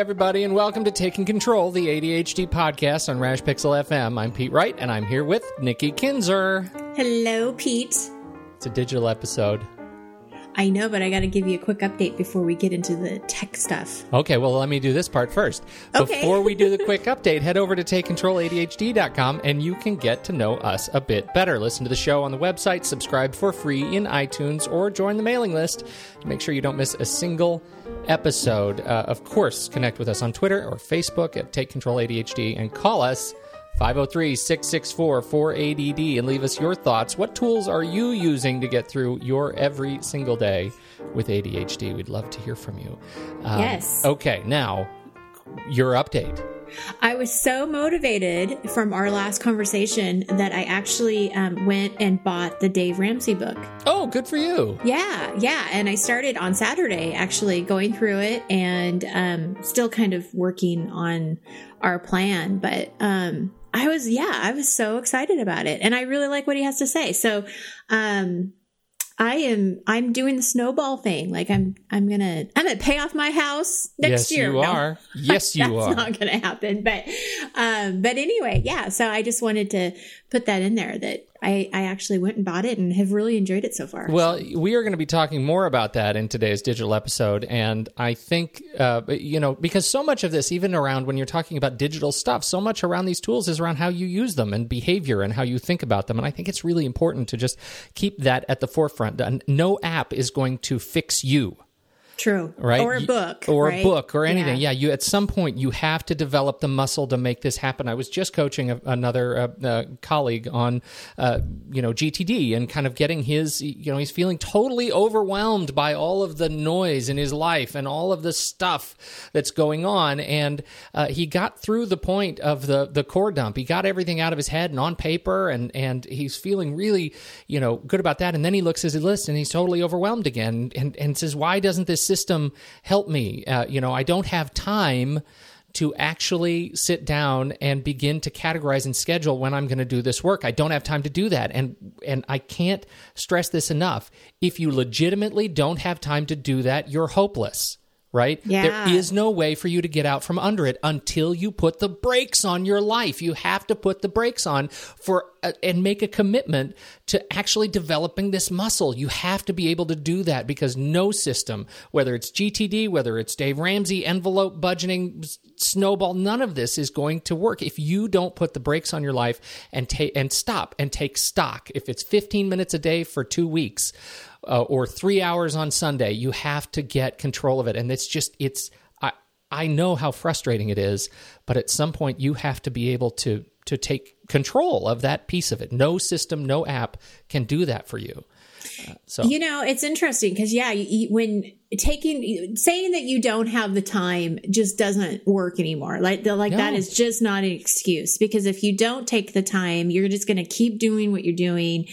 Everybody, and welcome to Taking Control, the ADHD podcast on Rash Pixel FM. I'm Pete Wright, and I'm here with Nikki Kinzer. Hello, Pete. It's a digital episode. I know, but I got to give you a quick update before we get into the tech stuff. Okay, well, let me do this part first. Okay. Before we do the quick update, head over to takecontroladhd.com and you can get to know us a bit better. Listen to the show on the website, subscribe for free in iTunes, or join the mailing list to make sure you don't miss a single episode. Uh, of course, connect with us on Twitter or Facebook at Take Control ADHD and call us 503 664 4ADD and leave us your thoughts. What tools are you using to get through your every single day with ADHD? We'd love to hear from you. Um, Yes. Okay, now your update. I was so motivated from our last conversation that I actually um, went and bought the Dave Ramsey book. Oh, good for you. Yeah, yeah. And I started on Saturday actually going through it and um, still kind of working on our plan. But um, I was, yeah, I was so excited about it. And I really like what he has to say. So, um, I am I'm doing the snowball thing. Like I'm I'm gonna I'm gonna pay off my house next yes, year. you No, are. Yes, you that's are. not gonna happen. But um but anyway, yeah. So I just wanted to put that in there that I, I actually went and bought it and have really enjoyed it so far. Well, we are going to be talking more about that in today's digital episode. And I think, uh, you know, because so much of this, even around when you're talking about digital stuff, so much around these tools is around how you use them and behavior and how you think about them. And I think it's really important to just keep that at the forefront. No app is going to fix you. True. right? Or a book. or right? a book, or anything. Yeah. you at some point you have to develop the muscle to make this happen. I was just coaching a, another uh, uh, colleague on, uh, you know, GTD and kind of getting his, you know, he's feeling totally overwhelmed by all of the noise in his life and all of the stuff that's going on, and uh, he got through the point of the the core dump. He got everything out of his head and on paper, and and he's feeling really, you know, good about that. And then he looks at his list and he's totally overwhelmed again, and and says, "Why doesn't this system help me? Uh, you know, I don't have time." To actually sit down and begin to categorize and schedule when I'm going to do this work, I don't have time to do that, and and I can't stress this enough. If you legitimately don't have time to do that, you're hopeless right? Yeah. There is no way for you to get out from under it until you put the brakes on your life. You have to put the brakes on for uh, and make a commitment to actually developing this muscle. You have to be able to do that because no system, whether it's GTD, whether it's Dave Ramsey, envelope budgeting, snowball, none of this is going to work if you don't put the brakes on your life and take and stop and take stock. If it's 15 minutes a day for 2 weeks, uh, or three hours on Sunday. You have to get control of it, and it's just it's. I I know how frustrating it is, but at some point you have to be able to to take control of that piece of it. No system, no app can do that for you. Uh, so You know, it's interesting because yeah, you, when taking saying that you don't have the time just doesn't work anymore. Like the, like that No. is just not an excuse because if you don't take the time, you're just going to keep doing what you're doing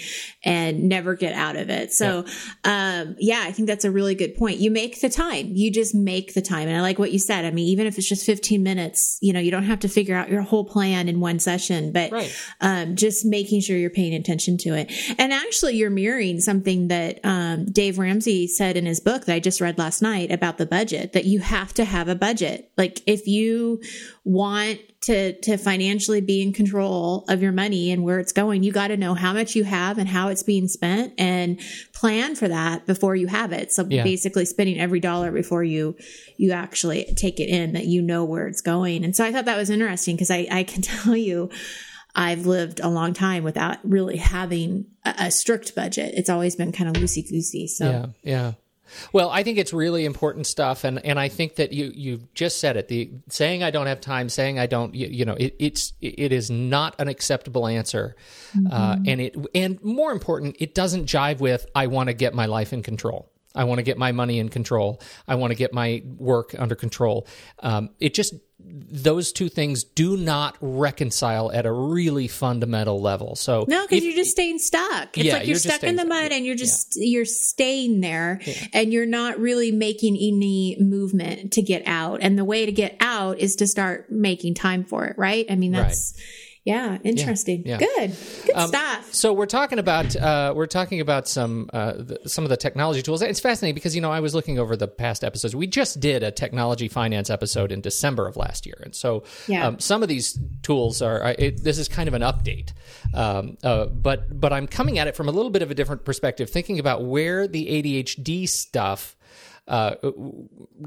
and never get out of it. So, um, yeah, I think that's a really good point. You make the time. You just make the time. And I like what you said. I mean, even if it's just 15 minutes, you know, you don't have to figure out your whole plan in one session, but Right. um, just making sure you're paying attention to it. And actually, you're mirroring something that um, Dave Ramsey said in his book that I just read last night about the budget that you have to have a budget. Like if you want to to financially be in control of your money and where it's going, you got to know how much you have and how it's being spent and plan for that before you have it. So yeah. basically spending every dollar before you you actually take it in that you know where it's going. And so I thought that was interesting because I I can tell you I've lived a long time without really having a, a strict budget. It's always been kind of loosey goosey. So yeah, yeah. Well, I think it's really important stuff, and, and I think that you you just said it. The saying I don't have time, saying I don't, you, you know, it, it's it is not an acceptable answer, uh, mm-hmm. uh, and it and more important, it doesn't jive with I want to get my life in control. I want to get my money in control. I want to get my work under control. Um, it just those two things do not reconcile at a really fundamental level. So no, because you're just staying stuck. It's yeah, like you're, you're stuck in the mud and you're just yeah. you're staying there, yeah. and you're not really making any movement to get out. And the way to get out is to start making time for it. Right? I mean, that's. Right yeah, interesting. Yeah, yeah. Good, good um, stuff. So we're talking about uh, we're talking about some uh, the, some of the technology tools. It's fascinating because you know I was looking over the past episodes. We just did a technology finance episode in December of last year, and so yeah. um, some of these tools are. It, this is kind of an update, um, uh, but but I'm coming at it from a little bit of a different perspective, thinking about where the ADHD stuff uh,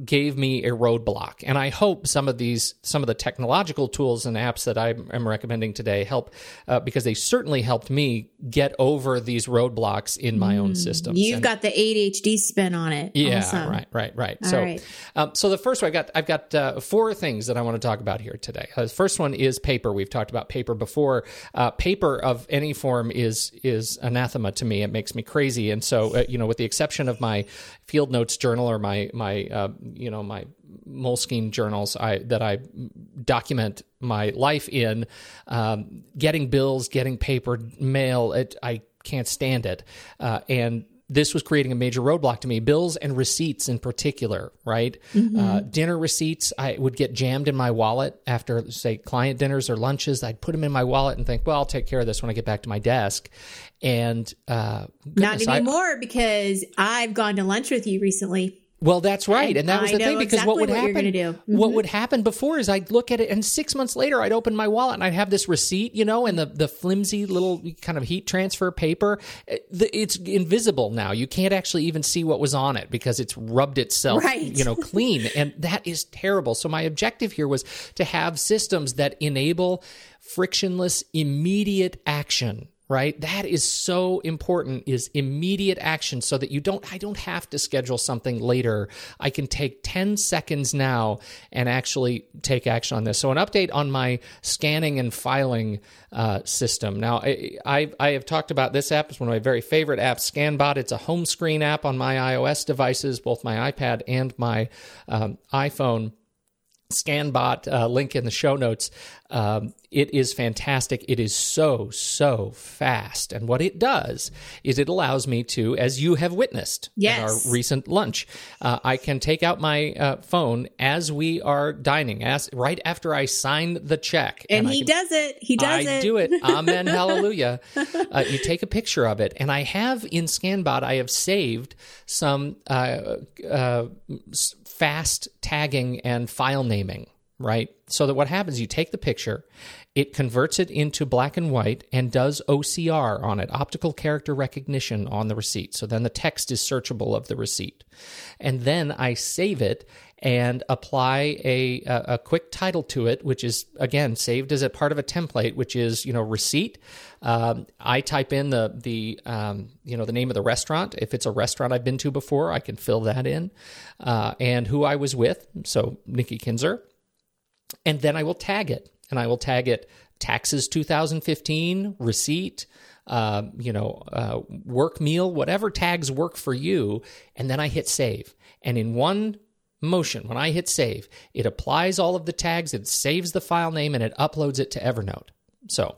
gave me a roadblock. And I hope some of these, some of the technological tools and apps that I am recommending today help, uh, because they certainly helped me get over these roadblocks in my mm, own system. You've and, got the ADHD spin on it. Yeah, awesome. right, right, right. All so, right. Um, so the first one I've got, I've got uh, four things that I want to talk about here today. Uh, the first one is paper. We've talked about paper before. Uh, paper of any form is is anathema to me. It makes me crazy. And so, you know, with the exception of my field notes journal or my my uh, you know my Moleskine journals I, that I document my life in. Um, getting bills, getting paper, mail, it, I can't stand it. Uh, and this was creating a major roadblock to me. Bills and receipts in particular, right? Mm-hmm. Uh, dinner receipts, I would get jammed in my wallet after, say, client dinners or lunches. I'd put them in my wallet and think, well, I'll take care of this when I get back to my desk. And uh, goodness, not anymore I, because I've gone to lunch with you recently. Well, that's right, and, and that was the thing because exactly what would what happen? Mm-hmm. What would happen before is I'd look at it, and six months later, I'd open my wallet and I'd have this receipt, you know, and the the flimsy little kind of heat transfer paper. It's invisible now. You can't actually even see what was on it because it's rubbed itself, right. you know, clean, and that is terrible. So my objective here was to have systems that enable frictionless, immediate action right? That is so important is immediate action so that you don't i don't have to schedule something later. I can take 10 seconds now and actually take action on this. So an update on my scanning and filing uh, system. Now I, I, I have talked about this app. It's one of my very favorite apps scanbot. It's a home screen app on my ios devices both my ipad and my um, iphone Scanbot uh, link in the show notes. Um, it is fantastic. It is so, so fast. And what it does is it allows me to, as you have witnessed yes. in our recent lunch, uh, I can take out my uh, phone as we are dining, as right after I sign the check. And, and he can, does it. He does I it. I do it. Amen. hallelujah. Uh, you take a picture of it. And I have in Scanbot, I have saved some uh, uh, fast tagging and file naming right? So that what happens, you take the picture, it converts it into black and white and does OCR on it, optical character recognition on the receipt. So then the text is searchable of the receipt. And then I save it and apply a, a, a quick title to it, which is again saved as a part of a template, which is you know receipt. Um, I type in the the um, you know the name of the restaurant. If it's a restaurant I've been to before, I can fill that in, uh, and who I was with. So Nikki Kinzer and then I will tag it, and I will tag it taxes 2015 receipt. Uh, you know, uh, work meal, whatever tags work for you, and then I hit save. And in one motion, when I hit save, it applies all of the tags, it saves the file name, and it uploads it to Evernote. So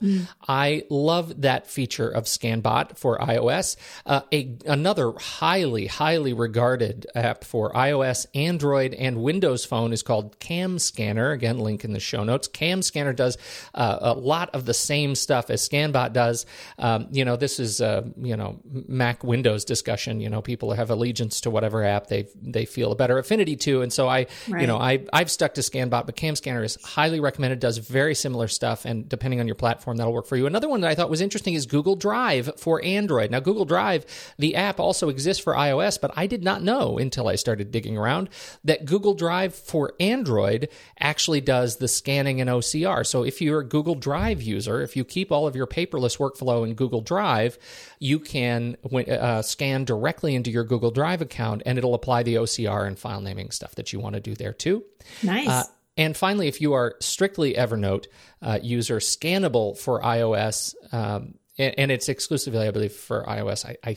I love that feature of ScanBot for iOS. Uh, a, another highly, highly regarded app for iOS, Android, and Windows Phone is called Cam Scanner. Again, link in the show notes. Cam Scanner does uh, a lot of the same stuff as ScanBot does. Um, you know, this is uh, you know Mac Windows discussion. You know, people have allegiance to whatever app they they feel a better affinity to, and so I, Right. you know, I I've stuck to ScanBot, but Cam Scanner is highly recommended. Does very similar stuff, and depending on your platform, that'll work for you. Another one that I thought was interesting is Google Drive for Android. Now, Google Drive, the app also exists for iOS, but I did not know until I started digging around that Google Drive for Android actually does the scanning and OCR. So if you're a Google Drive user, if you keep all of your paperless workflow in Google Drive, you can uh, scan directly into your Google Drive account, and it'll apply the OCR and file naming stuff that you want to do there too. Nice. Uh, and finally, if you are strictly Evernote uh, user, Scannable for iOS, um, and, and it's exclusively, I believe, for iOS. I, I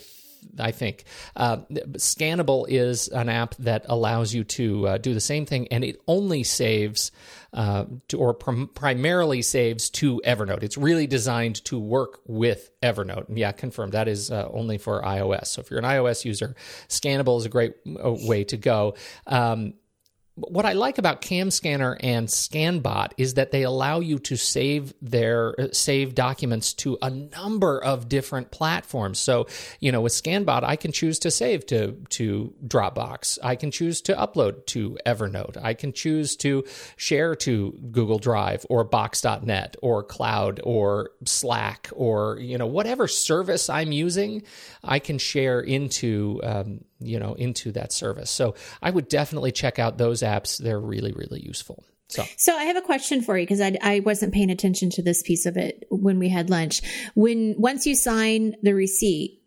I think. Uh, Scannable is an app that allows you to uh, do the same thing, and it only saves uh, to, or prim- primarily saves to Evernote. It's really designed to work with Evernote. Yeah, confirmed. That is uh, only for iOS. So if you're an iOS user, Scannable is a great uh, way to go. Um, what I like about Cam Scanner and ScanBot is that they allow you to save their uh, save documents to a number of different platforms. So, you know, with ScanBot, I can choose to save to to Dropbox. I can choose to upload to Evernote. I can choose to share to Google Drive or Box.net or Cloud or Slack or you know whatever service I'm using, I can share into. Um, you know into that service. So i would definitely check out those apps. They're really really useful. So. So I have a question for you because I, I wasn't paying attention to this piece of it when we had lunch. When once you sign the receipt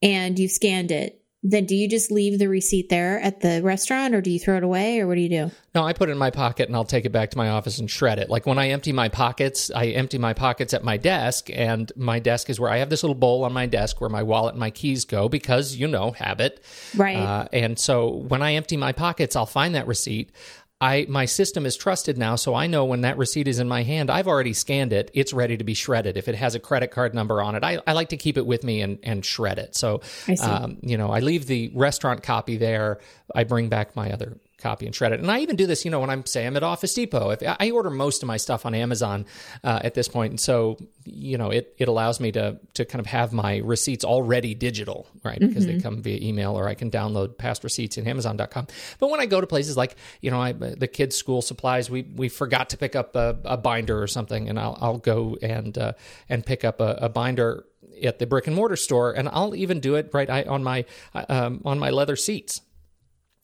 and you've scanned it, then do you just leave the receipt there at the restaurant or do you throw it away or what do you do? no i put it in my pocket and i'll take it back to my office and shred it like when i empty my pockets i empty my pockets at my desk and my desk is where i have this little bowl on my desk where my wallet and my keys go because you know habit Right. uh, and so when i empty my pockets i'll find that receipt I my system is trusted now, so I know when that receipt is in my hand, I've already scanned it. It's ready to be shredded. If it has a credit card number on it, I, I like to keep it with me and, and shred it. So, I see. um, you know, I leave the restaurant copy there. I bring back my other copy and shred it. And I even do this, you know, when I'm say I'm at Office Depot. If I order most of my stuff on Amazon uh, at this point, and so you know, it it allows me to to kind of have my receipts already digital, right? Because they come via email, or I can download past receipts in Amazon.com. But when I go to places like, you know, I, the kids' school supplies, we we forgot to pick up a, a binder or something, and I'll I'll go and uh, and pick up a, a binder at the brick and mortar store, and I'll even do it right I, on my uh, um, on my leather seats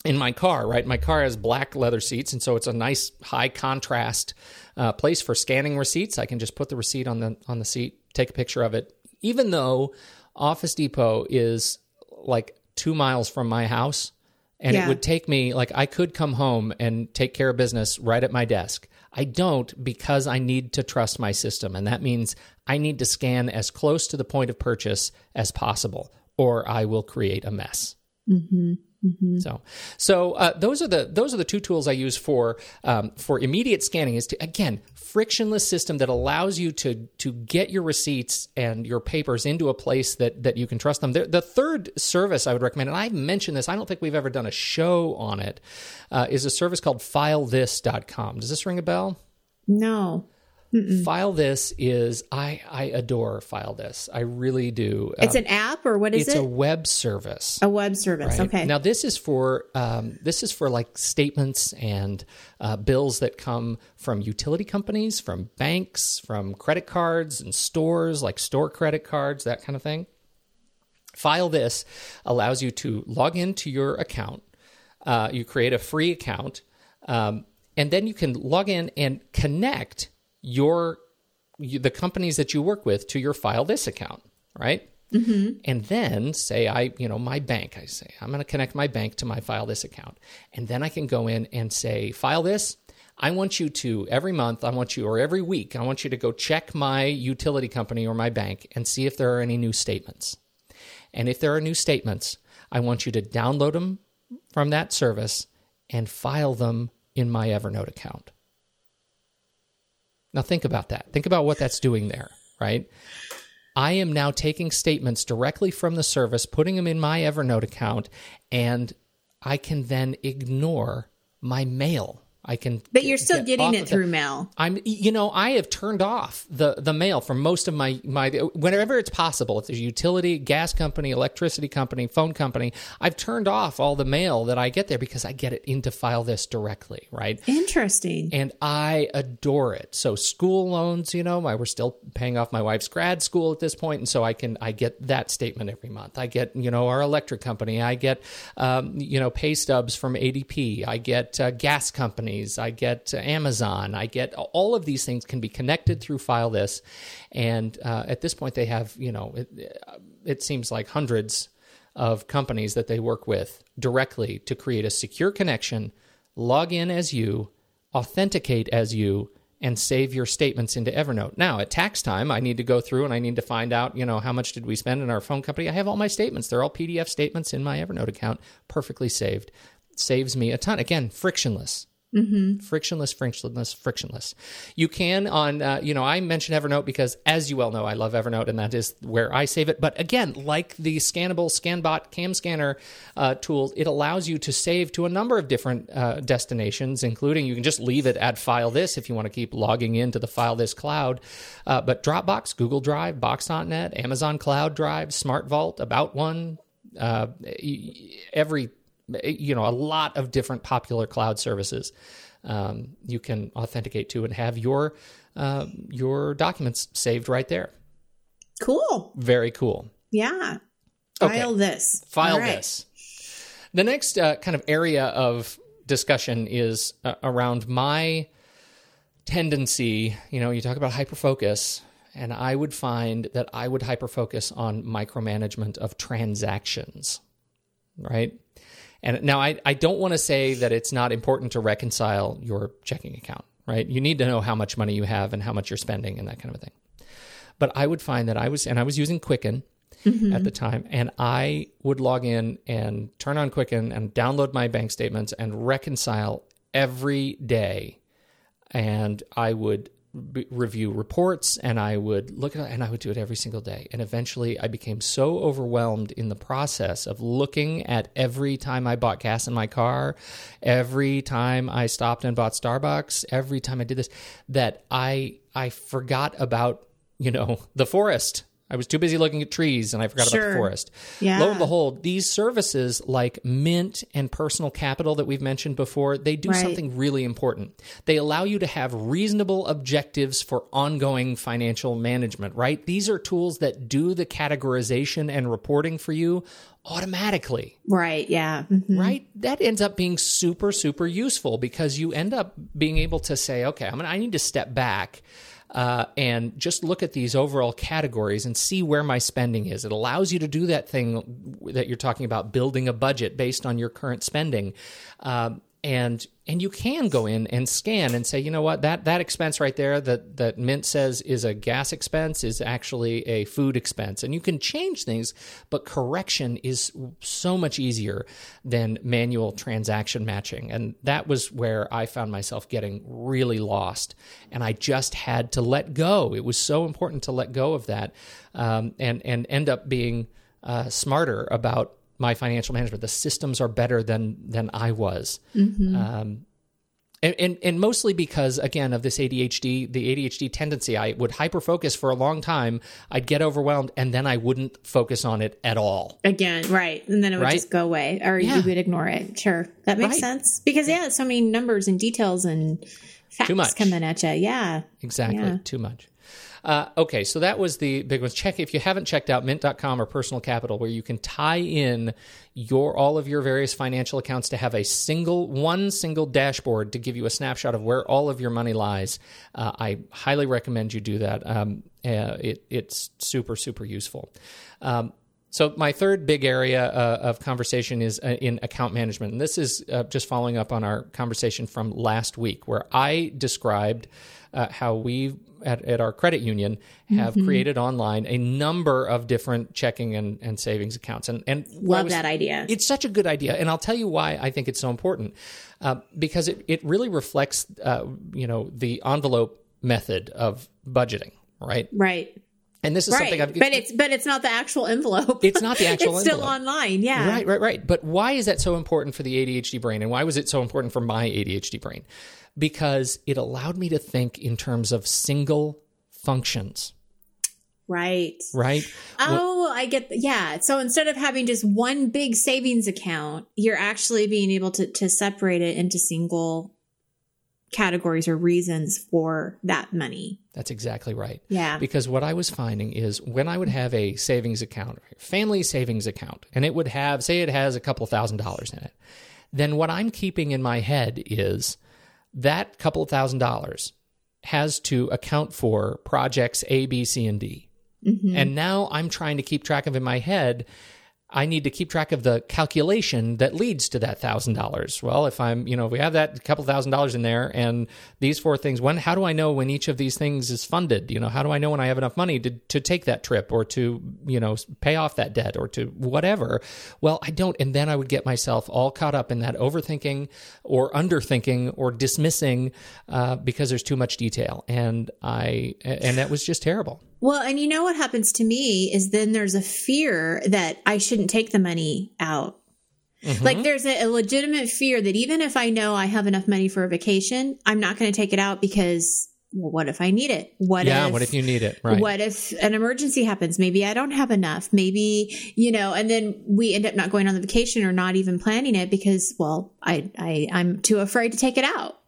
in my car, right? My car has black leather seats, and so it's a nice high contrast uh, place for scanning receipts. I can just put the receipt on the on the seat, take a picture of it. Even though Office Depot is like two miles from my house, and Yeah. it would take me like I could come home and take care of business right at my desk. I don't because I need to trust my system, and that means I need to scan as close to the point of purchase as possible, or I will create a mess. So, so uh, those are the those are the two tools I use for um, for immediate scanning. Is to again frictionless system that allows you to to get your receipts and your papers into a place that that you can trust them. The, the third service I would recommend, and I've mentioned this, I don't think we've ever done a show on it, uh, is a service called FileThis.com. Does this ring a bell? No. File This is I I adore File This. I really do. It's Um, an app or what is it's it? It's a web service. A web service. Right. Okay. Now this is for um, this is for like statements and uh, bills that come from utility companies, from banks, from credit cards and stores like store credit cards, that kind of thing. File this allows you to log into your account. Uh, you create a free account, um, and then you can log in and connect your you, the companies that you work with to your File This account, right? Mm-hmm. and then say I, you know, my bank, I say, I'm going to connect my bank to my file this account. And then I can go in and say, file this. I want you to every month, I want you, or every week, I want you to go check my utility company or my bank and see if there are any new statements. And if there are new statements, I want you to download them from that service and file them in my Evernote account. Now think about that. Think about what that's doing there, right? I am now taking statements directly from the service, putting them in my Evernote account, and I can then ignore my mail. I can But you're still get getting it through mail. I'm, you know, I have turned off the the mail for most of my my whenever it's possible. If there's a utility, gas company, electricity company, phone company, I've turned off all the mail that I get there because I get it into file this directly, right? Interesting. and I adore it. So school loans, you know, I we're still paying off my wife's grad school at this point, and so I can I get that statement every month. I get you know our electric company. I get um, you know pay stubs from ADP. I get uh, gas companies. I get Amazon. I get all of these things can be connected through File This, and uh, at this point they have you know it, it seems like hundreds of companies that they work with directly to create a secure connection, log in as you, authenticate as you, and save your statements into Evernote. Now, at tax time, I need to go through and I need to find out, you know, how much did we spend in our phone company? I have all my statements. They're all PDF statements in my Evernote account, perfectly saved. Saves me a ton. Again, frictionless frictionless frictionless frictionless. You can on uh, you know i mention evernote because as you well know i love evernote and that is where i save it. But again like the scannable scanbot cam scanner uh, tools it allows you to save to a number of different uh, destinations including you can just leave it at file this if you want to keep logging into the file this cloud. Uh, but dropbox google drive box.net amazon cloud drive smart vault about one uh, every you know a lot of different popular cloud services um, you can authenticate to and have your uh, your documents saved right there Cool. very cool Yeah. Okay. File this. file right. this the next uh, kind of area of discussion is uh, around my tendency you know you talk about hyperfocus and i would find that i would hyperfocus on micromanagement of transactions right and now I, I don't want to say that it's not important to reconcile your checking account, right? You need to know how much money you have and how much you're spending and that kind of a thing. But I would find that I was, and I was using Quicken at the time, and I would log in and turn on Quicken and download my bank statements and reconcile every day. And I would b- review reports and I would look at and I would do it every single day. And eventually I became so overwhelmed in the process of looking at every time I bought gas in my car, every time I stopped and bought Starbucks, every time I did this that I I forgot about, you know, the forest. I was too busy looking at trees and I forgot about the forest. Yeah. Lo and behold, these services like Mint and Personal Capital that we've mentioned before, they do Right. something really important. They allow you to have reasonable objectives for ongoing financial management, right? These are tools that do the categorization and reporting for you automatically Right. Yeah. Mhm. right that ends up being super super useful because you end up being able to say okay i'm gonna i need to step back uh, and just look at these overall categories and see where my spending is. It allows you to do that thing that you're talking about building a budget based on your current spending. Um, and and you can go in and scan and say, you know what, that that expense right there that that Mint says is a gas expense is actually a food expense, and you can change things, but correction is so much easier than manual transaction matching, and that was where I found myself getting really lost, and I just had to let go. It was so important to let go of that, um, and and end up being uh, smarter about my financial management. The systems are better than than I was. Um, and, and and mostly because again of this ADHD, the ADHD tendency, I would hyper focus for a long time. I'd get overwhelmed, and then I wouldn't focus on it at all. Again, right. And then it would Right? just go away or Yeah. you would ignore it. Sure. That makes Right. sense. Because, yeah, so many numbers and details and facts much. coming at you. Yeah. Exactly, Yeah. too much. Uh, okay, so that was the big ones. Check if you haven't checked out Mint.com or Personal Capital, where you can tie in your all of your various financial accounts to have a single one single dashboard to give you a snapshot of where all of your money lies. Uh, I highly recommend you do that. Um, uh, it, it's super super useful. Um, so my third big area uh, of conversation is uh, in account management, and this is uh, just following up on our conversation from last week, where I described uh, how we at, at our credit union have created online a number of different checking and, and savings accounts, and and Love was- that idea. it's such a good idea, and I'll tell you why I think it's so important. Uh, because it, it really reflects, uh, you know, the envelope method of budgeting, right? Right. And this is right. something I've but it's but it's not the actual envelope. It's not the actual envelope. it's still online. Yeah. Right, right, right. But why is that so important for the ADHD brain? And why was it so important for my ADHD brain? Because it allowed me to think in terms of single functions, Right. right? Oh, I get the, yeah. So instead of having just one big savings account, you're actually being able to to separate it into single categories or reasons for that money. That's exactly right. Yeah. Because what I was finding is when I would have a savings account, family savings account, and it would have, say, it has a couple thousand dollars in it, then what I'm keeping in my head is that couple thousand dollars has to account for projects A, B, C, and D. Mm-hmm. And now I'm trying to keep track of in my head. I need to keep track of the calculation that leads to that thousand dollars. Well, if I'm, you know, if we have that couple thousand dollars in there and these four things, when, how do I know when each of these things is funded? You know, how do I know when I have enough money to, to take that trip or to, you know, pay off that debt or to whatever? Well, I don't. And then I would get myself all caught up in that overthinking or underthinking or dismissing uh, because there's too much detail. And I, and that was just terrible. Well, and you know what happens to me is then there's a fear that I shouldn't take the money out. Mm-hmm. Like there's a, a legitimate fear that even if I know I have enough money for a vacation, I'm not going to take it out because well, what if I need it? What yeah. if What if you need it? Right. What if an emergency happens? Maybe I don't have enough. Maybe, you know, and then we end up not going on the vacation or not even planning it because, well, I, I, I'm too afraid to take it out.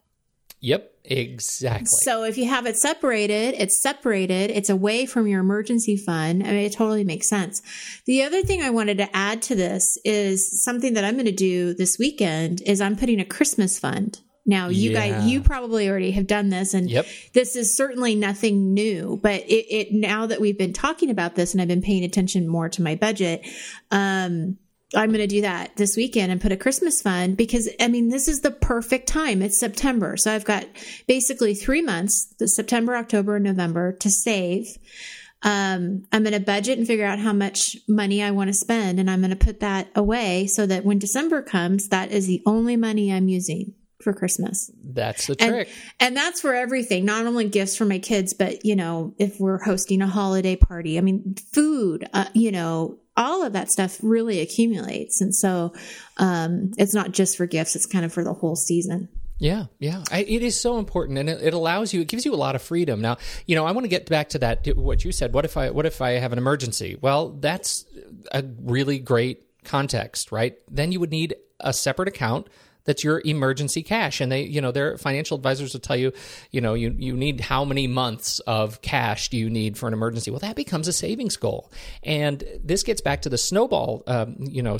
Yep. Exactly. So if you have it separated, it's separated, it's away from your emergency fund. I mean, it totally makes sense. The other thing I wanted to add to this is something that I'm going to do this weekend is I'm putting a Christmas fund. Now you Yeah. guys, you probably already have done this and Yep. this is certainly nothing new, but it, it, now that we've been talking about this and I've been paying attention more to my budget, um, I'm going to do that this weekend and put a Christmas fund because I mean, this is the perfect time. It's September. So I've got basically three months, the September, October, and November to save. Um, I'm going to budget and figure out how much money I want to spend. And I'm going to put that away so that when December comes, that is the only money I'm using for Christmas. That's the And, trick. and that's for everything, not only gifts for my kids, but you know, if we're hosting a holiday party, I mean, food, uh, you know, all of that stuff really accumulates. And so, um, it's not just for gifts. It's kind of for the whole season. Yeah, yeah. I, it is so important, and it, it allows you. It gives you a lot of freedom. Now, you know, I want to get back to that. What you said. What if I? What if I have an emergency? Well, that's a really great context, right? Then you would need a separate account that's your emergency cash. And they you know their financial advisors will tell you you know you, you need how many months of cash do you need for an emergency? Well that becomes a savings goal. And this gets back to the snowball um, you know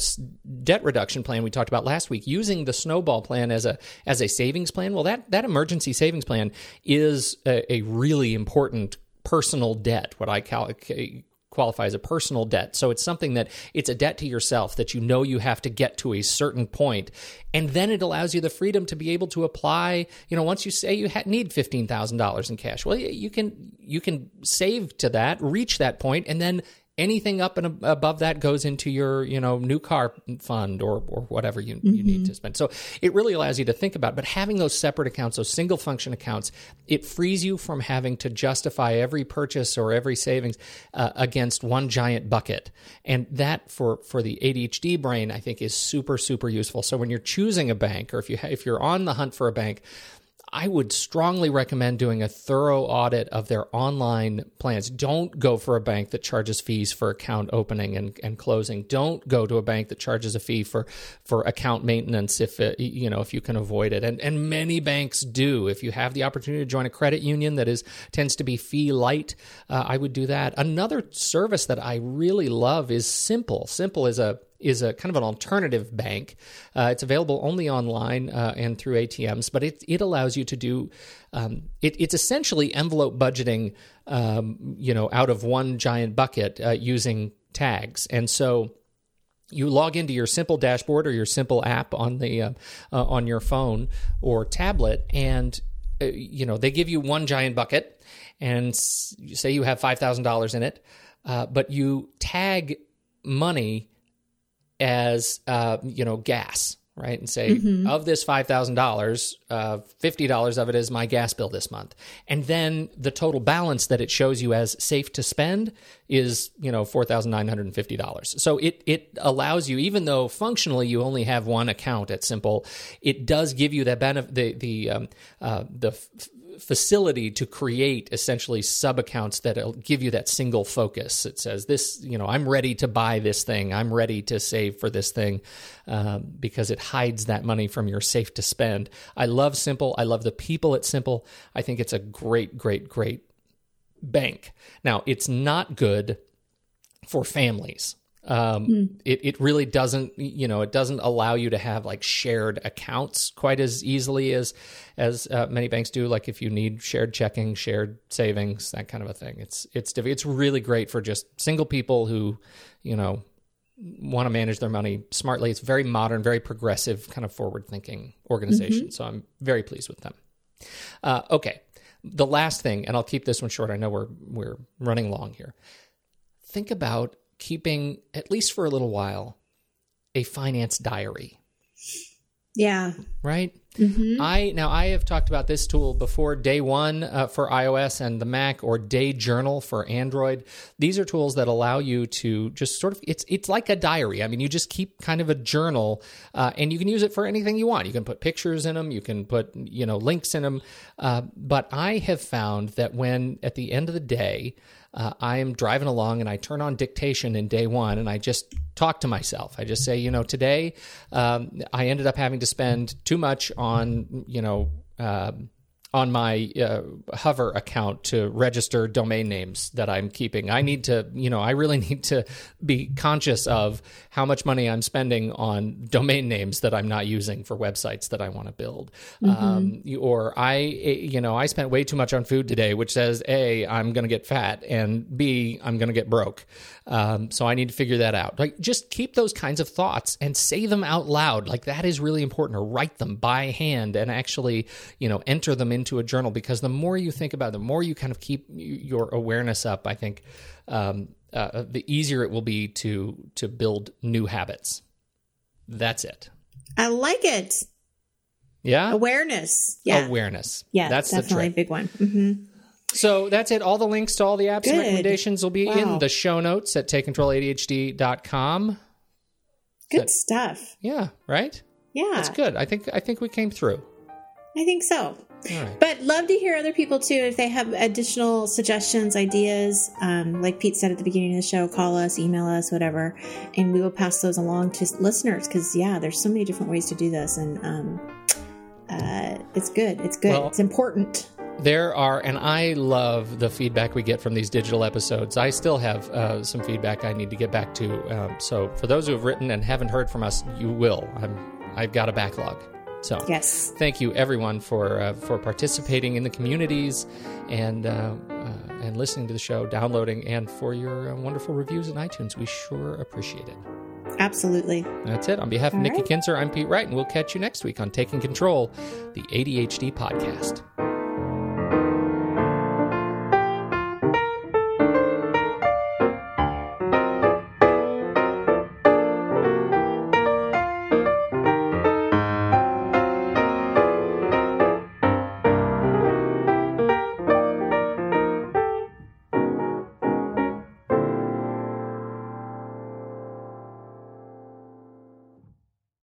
debt reduction plan we talked about last week. Using the snowball plan as a as a savings plan well that that emergency savings plan is a, a really important personal debt what i call qualify as a personal debt. So it's something that it's a debt to yourself that you know you have to get to a certain point, and then it allows you the freedom to be able to apply. You know, once you say you ha- need fifteen thousand dollars in cash, well, you can you can save to that, reach that point, and then anything up and above that goes into your you know new car fund or or whatever you, you need to spend. So it really allows you to think about it. but having those separate accounts those single function accounts it frees you from having to justify every purchase or every savings uh, against one giant bucket. And that for for the ADHD brain I think is super super useful. So when you're choosing a bank or if you ha- if you're on the hunt for a bank I would strongly recommend doing a thorough audit of their online plans. Don't go for a bank that charges fees for account opening and, and closing. Don't go to a bank that charges a fee for, for account maintenance if it, you know if you can avoid it. And and many banks do. If you have the opportunity to join a credit union that is tends to be fee light, uh, I would do that. Another service that I really love is Simple. Simple is a is a kind of an alternative bank. Uh, it's available only online uh, and through ATMs, but it it allows you to do. Um, it, it's essentially envelope budgeting, um, you know, out of one giant bucket uh, using tags, and so you log into your simple dashboard or your simple app on the uh, uh, on your phone or tablet, and uh, you know they give you one giant bucket, and s- say you have five thousand dollars in it, but you tag money as uh, you know gas right? And say, of this $5,000, uh, $50 of it is my gas bill this month. And then the total balance that it shows you as safe to spend is, you know, $4,950. So it, it allows you, even though functionally you only have one account at Simple, it does give you that benefit, the, the, um, uh, the, f- facility to create essentially sub accounts that'll give you that single focus. It says this, you know, I'm ready to buy this thing. I'm ready to save for this thing um, because it hides that money from your safe to spend. I love Simple. I love the people at Simple. I think it's a great, great, great bank. Now, it's not good for families. Um, it, it really doesn't, you know, it doesn't allow you to have like shared accounts quite as easily as, as uh, many banks do. Like if you need shared checking, shared savings, that kind of a thing. It's, it's, diff- it's really great for just single people who, you know, want to manage their money smartly. It's very modern, very progressive, kind of forward thinking organization. So I'm very pleased with them. Uh, okay. The last thing, and I'll keep this one short. I know we're, we're running long here. Think about keeping, at least for a little while, a finance diary, Yeah. right? I now I have talked about this tool before. Day One uh, for iOS and the Mac, or Day Journal for Android. These are tools that allow you to just sort of it's it's like a diary. I mean, you just keep kind of a journal, uh, and you can use it for anything you want. You can put pictures in them. You can put you know links in them. Uh, but I have found that when at the end of the day. Uh, I am driving along and I turn on dictation in day one and I just talk to myself. I just say, you know, today um, I ended up having to spend too much on, you know, um, on my uh, Hover account to register domain names that I'm keeping. I need to, you know, I really need to be conscious of how much money I'm spending on domain names that I'm not using for websites that I want to build. Um, or I, you know, I spent way too much on food today, which says A, I'm going to get fat, and B, I'm going to get broke. Um, so I need to figure that out. Like, just keep those kinds of thoughts and say them out loud. Like, that is really important, or write them by hand and actually, you know, enter them into a journal because the more you think about it, the more you kind of keep your awareness up, I think, um, uh, the easier it will be to to build new habits. That's it. I like it. Yeah. Awareness. Yeah. Awareness. yeah. That's the definitely trick. a big one. hmm So that's it. All the links to all the apps and recommendations will be Wow. in the show notes at takecontroladhd.com. Good stuff. Yeah, right? Yeah. That's good. I think I think we came through. I think so. Right. But love to hear other people too. If they have additional suggestions, ideas, um, like Pete said at the beginning of the show, call us, email us, whatever, and we will pass those along to listeners. Because yeah, there's so many different ways to do this, and um, uh, it's good. It's good. Well- it's important. There are, and I love the feedback we get from these digital episodes. I still have uh, some feedback I need to get back to. Um, so for those who have written and haven't heard from us, you will. I'm, I've got a backlog. So Yes. thank you everyone for uh, for participating in the communities and uh, uh, and listening to the show, downloading, and for your uh, wonderful reviews in iTunes. We sure appreciate it. Absolutely. That's it. On behalf of All Nikki right. Kinzer, I'm Pete Wright, and we'll catch you next week on Taking Control, the ADHD podcast.